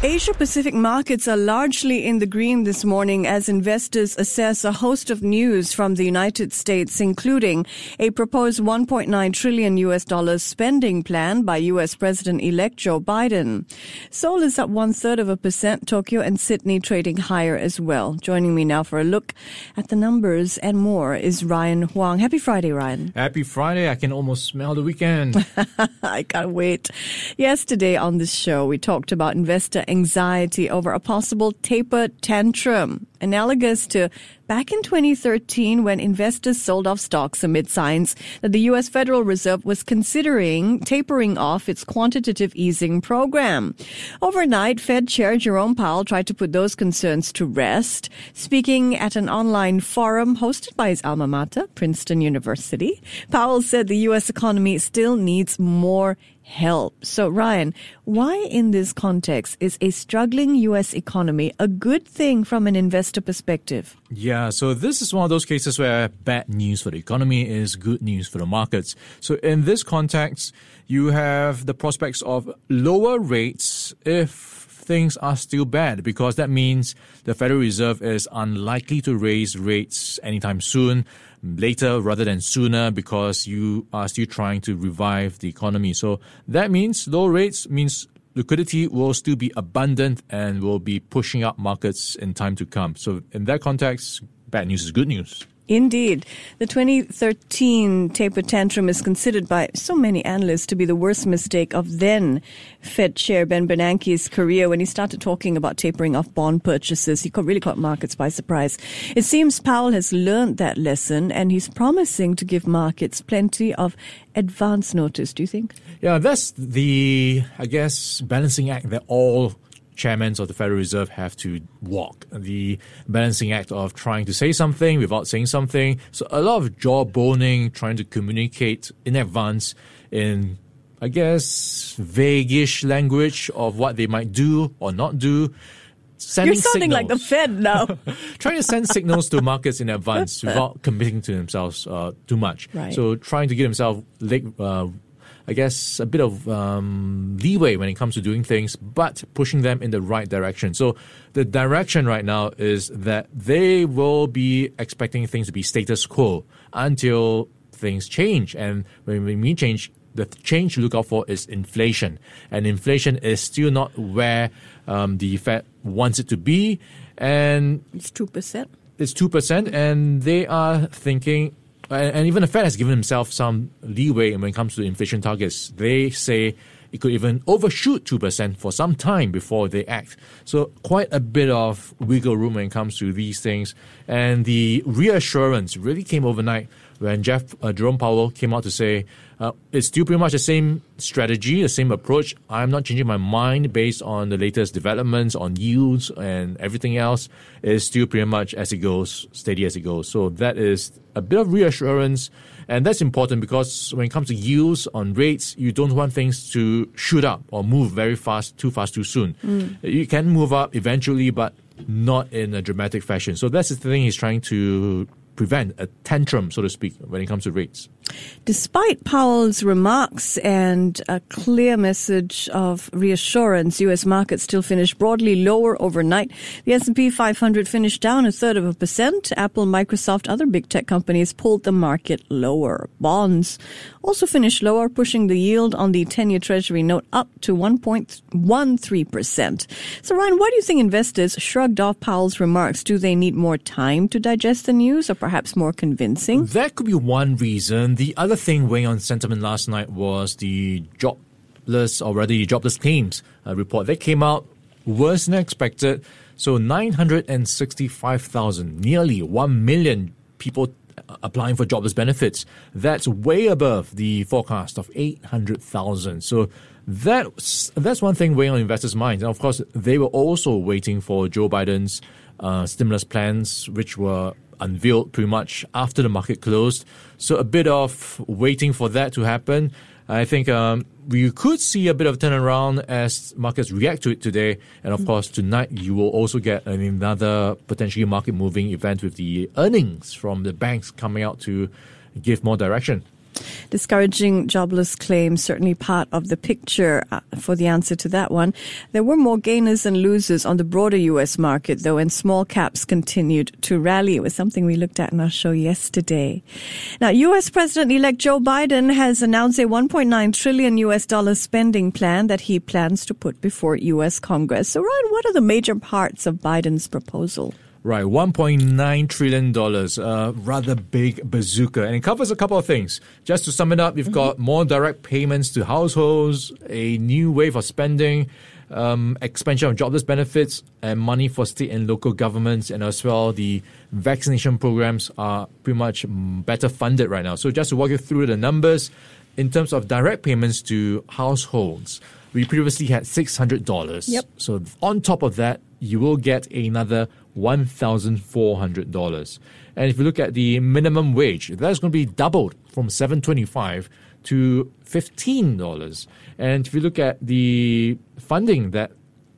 Asia Pacific markets are largely in the green this morning as investors assess a host of news from the United States, including a proposed 1.9 trillion US dollars spending plan by US President-elect Joe Biden. Seoul is up one third of a percent, Tokyo and Sydney trading higher as well. Joining me now for a look at the numbers and more is Ryan Huang. Happy Friday, Ryan. Happy Friday. I can almost smell the weekend. I can't wait. Yesterday on this show, we talked about investor anxiety over a possible taper tantrum, analogous to back in 2013 when investors sold off stocks amid signs that the U.S. Federal Reserve was considering tapering off its quantitative easing program. Overnight, Fed Chair Jerome Powell tried to put those concerns to rest, speaking at an online forum hosted by his alma mater, Princeton University. Powell said the U.S. economy still needs more help. So, Ryan, why in this context is a struggling U.S. economy a good thing from an investor perspective? Yeah, so this is one of those cases where bad news for the economy is good news for the markets. So, in this context, you have the prospects of lower rates if things are still bad because that means the Federal Reserve is unlikely to raise rates anytime soon later rather than sooner because you are still trying to revive the economy. So that means low rates means liquidity will still be abundant and will be pushing up markets in time to come. So in that context, bad news is good news. Indeed. The 2013 taper tantrum is considered by so many analysts to be the worst mistake of then Fed Chair Ben Bernanke's career when he started talking about tapering off bond purchases. He really caught markets by surprise. It seems Powell has learned that lesson and he's promising to give markets plenty of advance notice. Do you think? Yeah, that's the, I guess, balancing act that all chairmen of the Federal Reserve have to walk. The balancing act of trying to say something without saying something. So a lot of jawboning, trying to communicate in advance in, I guess, vagueish language of what they might do or not do. Sending You're sounding signals. like the Fed now. trying to send signals to markets in advance without committing to themselves uh, too much. Right. So trying to give themselves uh, I guess, a bit of um, leeway when it comes to doing things, but pushing them in the right direction. So the direction right now is that they will be expecting things to be status quo until things change. And when we mean change, the change to look out for is inflation. And inflation is still not where um, the Fed wants it to be. And it's 2%. It's 2%. And they are thinking and even the Fed has given himself some leeway when it comes to inflation targets. They say it could even overshoot 2% for some time before they act. So quite a bit of wiggle room when it comes to these things. And the reassurance really came overnight when Jeff uh, Jerome Powell came out to say uh, it's still pretty much the same strategy, the same approach. I'm not changing my mind based on the latest developments on yields and everything else. It's still pretty much as it goes, steady as it goes. So that is a bit of reassurance. And that's important because when it comes to yields on rates, you don't want things to shoot up or move very fast, too fast, too soon. Mm. You can move up eventually, but not in a dramatic fashion. So that's the thing he's trying to prevent a tantrum, so to speak, when it comes to rates. Despite Powell's remarks and a clear message of reassurance, U.S. markets still finished broadly lower overnight. The S&P 500 finished down a third of a percent. Apple, Microsoft, other big tech companies pulled the market lower. Bonds also finished lower, pushing the yield on the 10-year Treasury note up to 1.13%. So, Ryan, why do you think investors shrugged off Powell's remarks? Do they need more time to digest the news, or perhaps more convincing? That could be one reason. The other thing weighing on sentiment last night was the jobless, or rather the jobless claims uh, report that came out worse than expected. So 965,000, nearly 1 million people applying for jobless benefits. That's way above the forecast of 800,000. So that's, that's one thing weighing on investors' minds. And of course, they were also waiting for Joe Biden's uh, stimulus plans, which were unveiled pretty much after the market closed. So a bit of waiting for that to happen. I think um, we could see a bit of turnaround as markets react to it today. And of mm. course, tonight you will also get another potentially market moving event with the earnings from the banks coming out to give more direction. Discouraging jobless claims, certainly part of the picture uh, for the answer to that one. There were more gainers and losers on the broader U.S. market, though, and small caps continued to rally. It was something we looked at in our show yesterday. Now, U.S. President-elect Joe Biden has announced a 1.9 trillion U.S. dollar spending plan that he plans to put before U.S. Congress. So, Ryan, what are the major parts of Biden's proposal? Right, $1.9 trillion, uh, rather big bazooka. And it covers a couple of things. Just to sum it up, you've mm-hmm. got more direct payments to households, a new wave of spending, um, expansion of jobless benefits, and money for state and local governments, and as well the vaccination programs are pretty much better funded right now. So just to walk you through the numbers, in terms of direct payments to households, we previously had $600. Yep. So on top of that, you will get another $1,400. And if you look at the minimum wage, that's going to be doubled from 725 to $15. And if you look at the funding that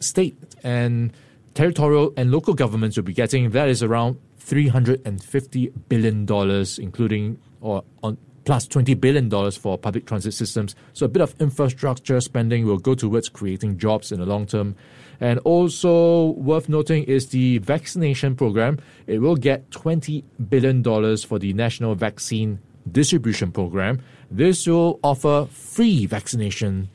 state and territorial and local governments will be getting, that is around $350 billion, including or on plus $20 billion for public transit systems. So a bit of infrastructure spending will go towards creating jobs in the long term. And also worth noting is the vaccination program. It will get $20 billion for the National Vaccine Distribution Program. This will offer free vaccination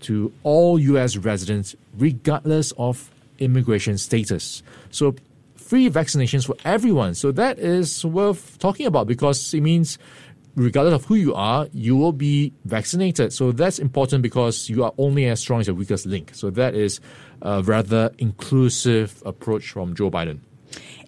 to all U.S. residents, regardless of immigration status. So, free vaccinations for everyone. So, that is worth talking about because it means regardless of who you are, you will be vaccinated. So that's important because you are only as strong as your weakest link. So that is a rather inclusive approach from Joe Biden.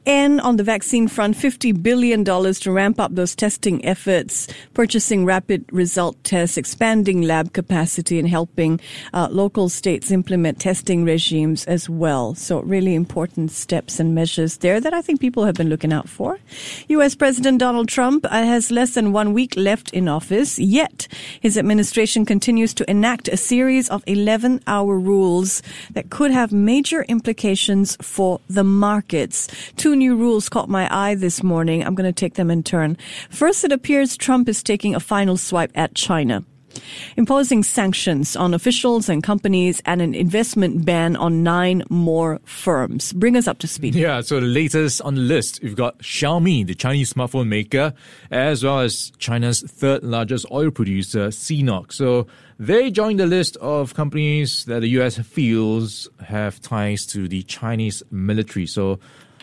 And on the vaccine front, $50 billion to ramp up those testing efforts, purchasing rapid result tests, expanding lab capacity, and helping uh, local states implement testing regimes as well. So, really important steps and measures there that I think people have been looking out for. U.S. President Donald Trump uh, has less than one week left in office, yet his administration continues to enact a series of 11 hour rules that could have major implications for the markets. Two new rules caught my eye this morning. I'm going to take them in turn. First, it appears Trump is taking a final swipe at China imposing sanctions on officials and companies and an investment ban on nine more firms. Bring us up to speed. Yeah, so the latest on the list, we've got Xiaomi, the Chinese smartphone maker, as well as China's third largest oil producer, CNOOC. So they join the list of companies that the US feels have ties to the Chinese military. So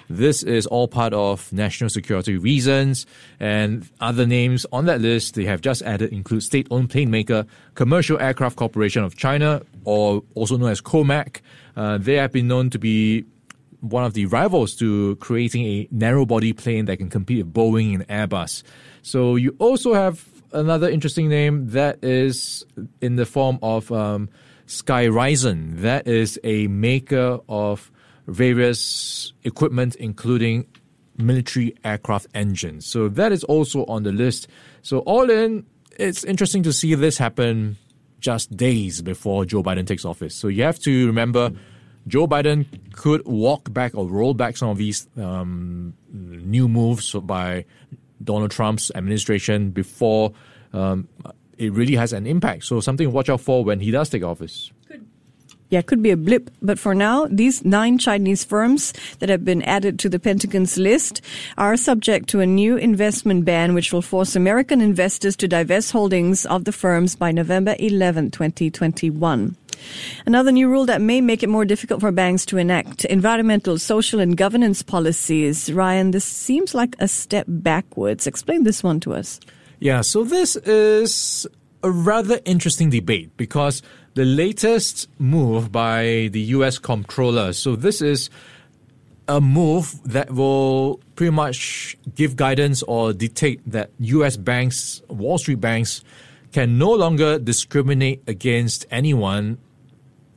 this is all part of national security reasons, and other names on that list they have just added include state-owned plane maker Commercial Aircraft Corporation of China, or also known as COMAC. Uh, they have been known to be one of the rivals to creating a narrow-body plane that can compete with Boeing and Airbus. So you also have another interesting name that is in the form of um, Skyrizon. That is a maker of various equipment, including military aircraft engines. So that is also on the list. So all in, it's interesting to see this happen just days before Joe Biden takes office. So you have to remember Joe Biden could walk back or roll back some of these um, new moves by Donald Trump's administration before um, it really has an impact. So something to watch out for when he does take office yeah, it could be a blip. But for now, these nine Chinese firms that have been added to the Pentagon's list are subject to a new investment ban, which will force American investors to divest holdings of the firms by November 11, 2021. Another new rule that may make it more difficult for banks to enact environmental, social, and governance policies. Ryan, this seems like a step backwards. Explain this one to us. Yeah, so this is a rather interesting debate because the latest move by the US comptroller. So this is a move that will pretty much give guidance or dictate that US banks, Wall Street banks, can no longer discriminate against anyone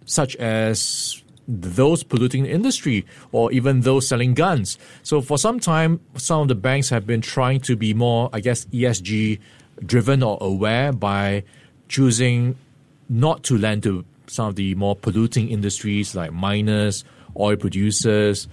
such as those polluting the industry or even those selling guns. So for some time, some of the banks have been trying to be more, I guess, ESG driven or aware by choosing not to lend to some of the more polluting industries like miners, oil producers,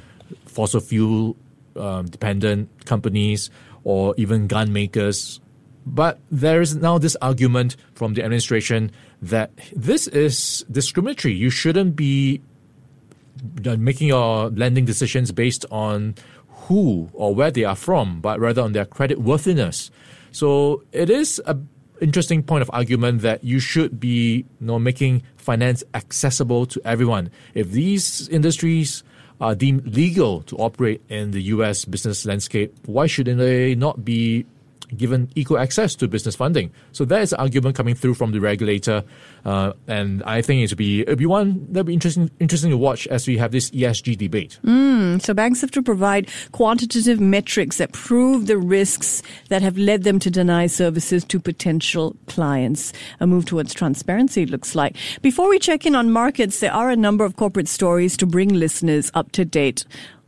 fossil fuel um, dependent companies, or even gun makers. But there is now this argument from the administration that this is discriminatory. You shouldn't be uh, making your lending decisions based on who or where they are from, but rather on their credit worthiness. So it is a interesting point of argument that you should be you know, making finance accessible to everyone. If these industries are deemed legal to operate in the US business landscape, why shouldn't they not be given equal access to business funding. So that is an argument coming through from the regulator, uh, and I think it would be it'll be one that'll be interesting interesting to watch as we have this ESG debate. Mm, so banks have to provide quantitative metrics that prove the risks that have led them to deny services to potential clients. A move towards transparency, looks like. Before we check in on markets, there are a number of corporate stories to bring listeners up to date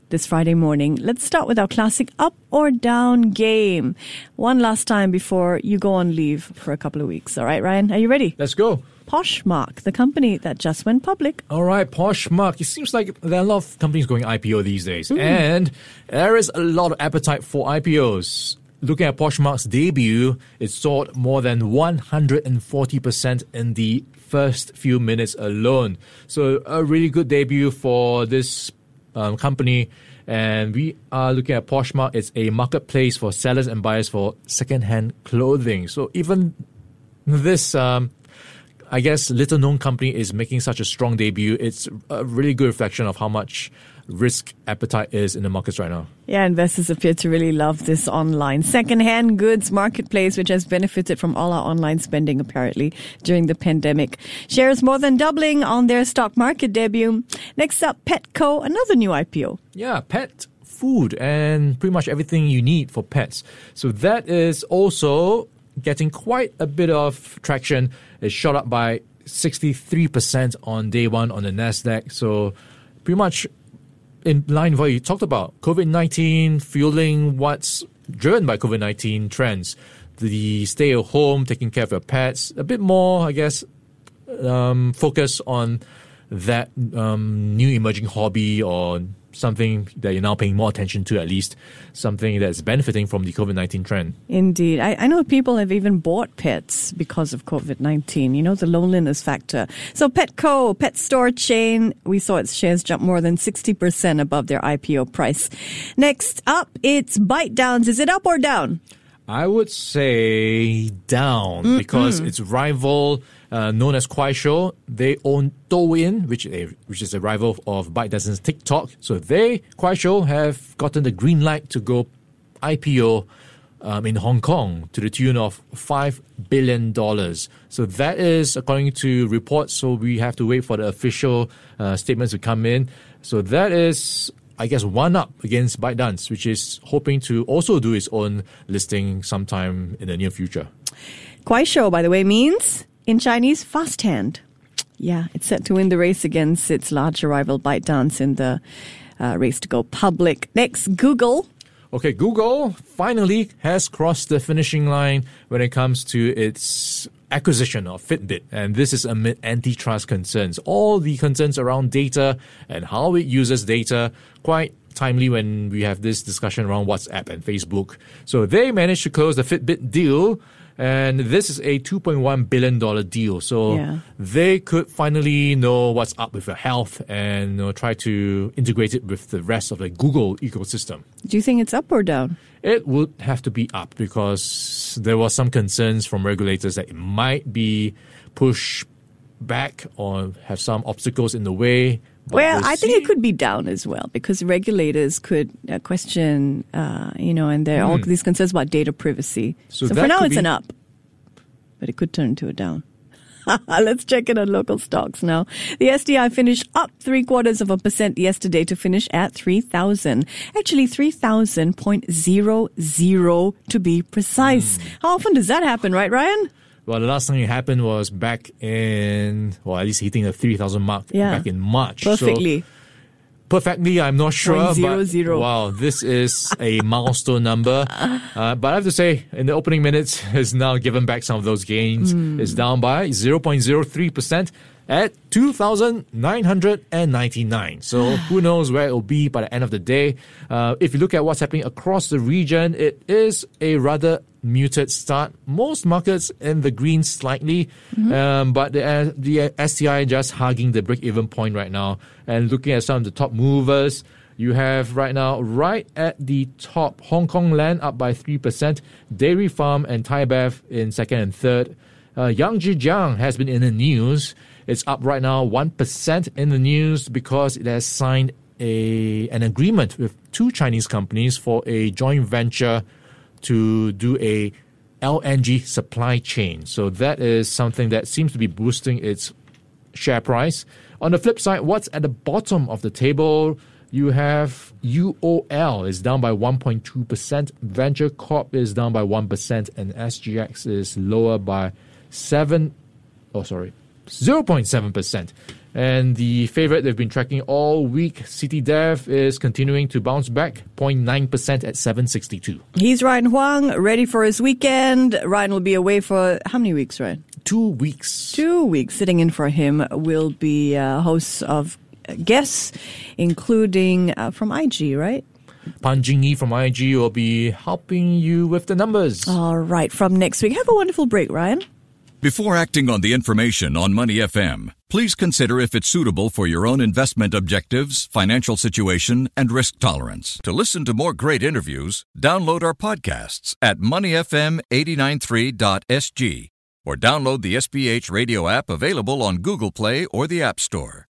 this Friday morning. Let's start with our classic up or down game. One last time before you go on leave for a couple of weeks. All right, Ryan, are you ready? Let's go. Poshmark, the company that just went public. All right, Poshmark. It seems like there are a lot of companies going IPO these days, mm. and there is a lot of appetite for IPOs. Looking at Poshmark's debut, it soared more than 140% in the first few minutes alone. So, a really good debut for this um, company. And we are looking at Poshmark. It's a marketplace for sellers and buyers for secondhand clothing. So even this, um, I guess, little known company is making such a strong debut. It's a really good reflection of how much risk appetite is in the markets right now. Yeah, investors appear to really love this online second-hand goods marketplace, which has benefited from all our online spending apparently during the pandemic. Shares more than doubling on their stock market debut. Next up, Petco, another new IPO. Yeah, pet food and pretty much everything you need for pets. So that is also getting quite a bit of traction. It shot up by 63% on day one on the NASDAQ. So pretty much in line with what you talked about, COVID 19 fueling what's driven by COVID 19 trends. The stay at home, taking care of your pets, a bit more, I guess, um, focus on that um, new emerging hobby or something that you're now paying more attention to, at least something that's benefiting from the COVID 19 trend. Indeed. I, I, know people have even bought pets because of COVID 19, you know, the loneliness factor. So, Petco, pet store chain, we saw its shares jump more than 60% above their IPO price. Next up, it's ByteDance. Is it up or down? I would say down mm-hmm. because its rival uh, known as Kuaishou. They own Douyin, which which is a rival of ByteDance's TikTok. So they Kuaishou have gotten the green light to go IPO um, in Hong Kong to the tune of five billion dollars. So that is according to reports. So we have to wait for the official uh, statements to come in. So that is I guess, one up against ByteDance, which is hoping to also do its own listing sometime in the near future. Kuaishou, by the way, means in Chinese, fast hand. Yeah, it's set to win the race against its larger rival ByteDance in the uh, race to go public. Next, Google. Okay, Google finally has crossed the finishing line when it comes to its acquisition of Fitbit. And this is amid antitrust concerns. All the concerns around data and how it uses data, quite timely when we have this discussion around WhatsApp and Facebook. So they managed to close the Fitbit deal and this is a $2.1 billion deal. So yeah. they could finally know what's up with your health and you know, try to integrate it with the rest of the Google ecosystem. Do you think it's up or down? It would have to be up because there were some concerns from regulators that it might be pushed back or have some obstacles in the way well, I think it could be down as well because regulators could uh, question, uh, you know, and there are all hmm. these concerns about data privacy. So, so for now, it's be... an up, but it could turn into a down. Let's check in on local stocks now. The STI finished up three quarters of a percent yesterday to finish at 3,000. Actually, 3,000.00 to be precise. Mm. How often does that happen, right, Ryan? Well, the last time it happened was back in, well, at least hitting the 3,000 mark yeah. back in March. Perfectly. So perfectly, I'm not sure. Point zero but, zero. Wow, this is a milestone number. Uh, but I have to say, in the opening minutes, has now given back some of those gains. It's down by 0.03% at 2,999. So who knows where it will be by the end of the day. Uh, if you look at what's happening across the region, it is a rather muted start. Most markets in the green slightly, um, but the, uh, the STI just hugging the break-even point right now. And looking at some of the top movers, you have right now, right at the top, Hong Kong Land up by 3%, Dairy Farm and Thai Bev in second and third. Uh, Yangzijiang has been in the news. It's up right now 1% in the news because it has signed a an agreement with two Chinese companies for a joint venture to do a LNG supply chain. So that is something that seems to be boosting its share price. On the flip side, what's at the bottom of the table? You have UOL is down by 1.2%, Venture Corp is down by 1%, and SGX is lower by 7 oh sorry, 0.7%. And the favorite they've been tracking all week, CityDev, is continuing to bounce back, 0.9% at 762. He's Ryan Huang, ready for his weekend. Ryan will be away for how many weeks, Ryan? Two weeks. Two weeks. Sitting in for him will be uh, hosts of guests, including uh, from IG, right? Pan Jingyi from IG will be helping you with the numbers. All right, from next week. Have a wonderful break, Ryan. Before acting on the information on Money FM, please consider if it's suitable for your own investment objectives, financial situation, and risk tolerance. To listen to more great interviews, download our podcasts at moneyfm893.sg or download the SPH radio app available on Google Play or the App Store.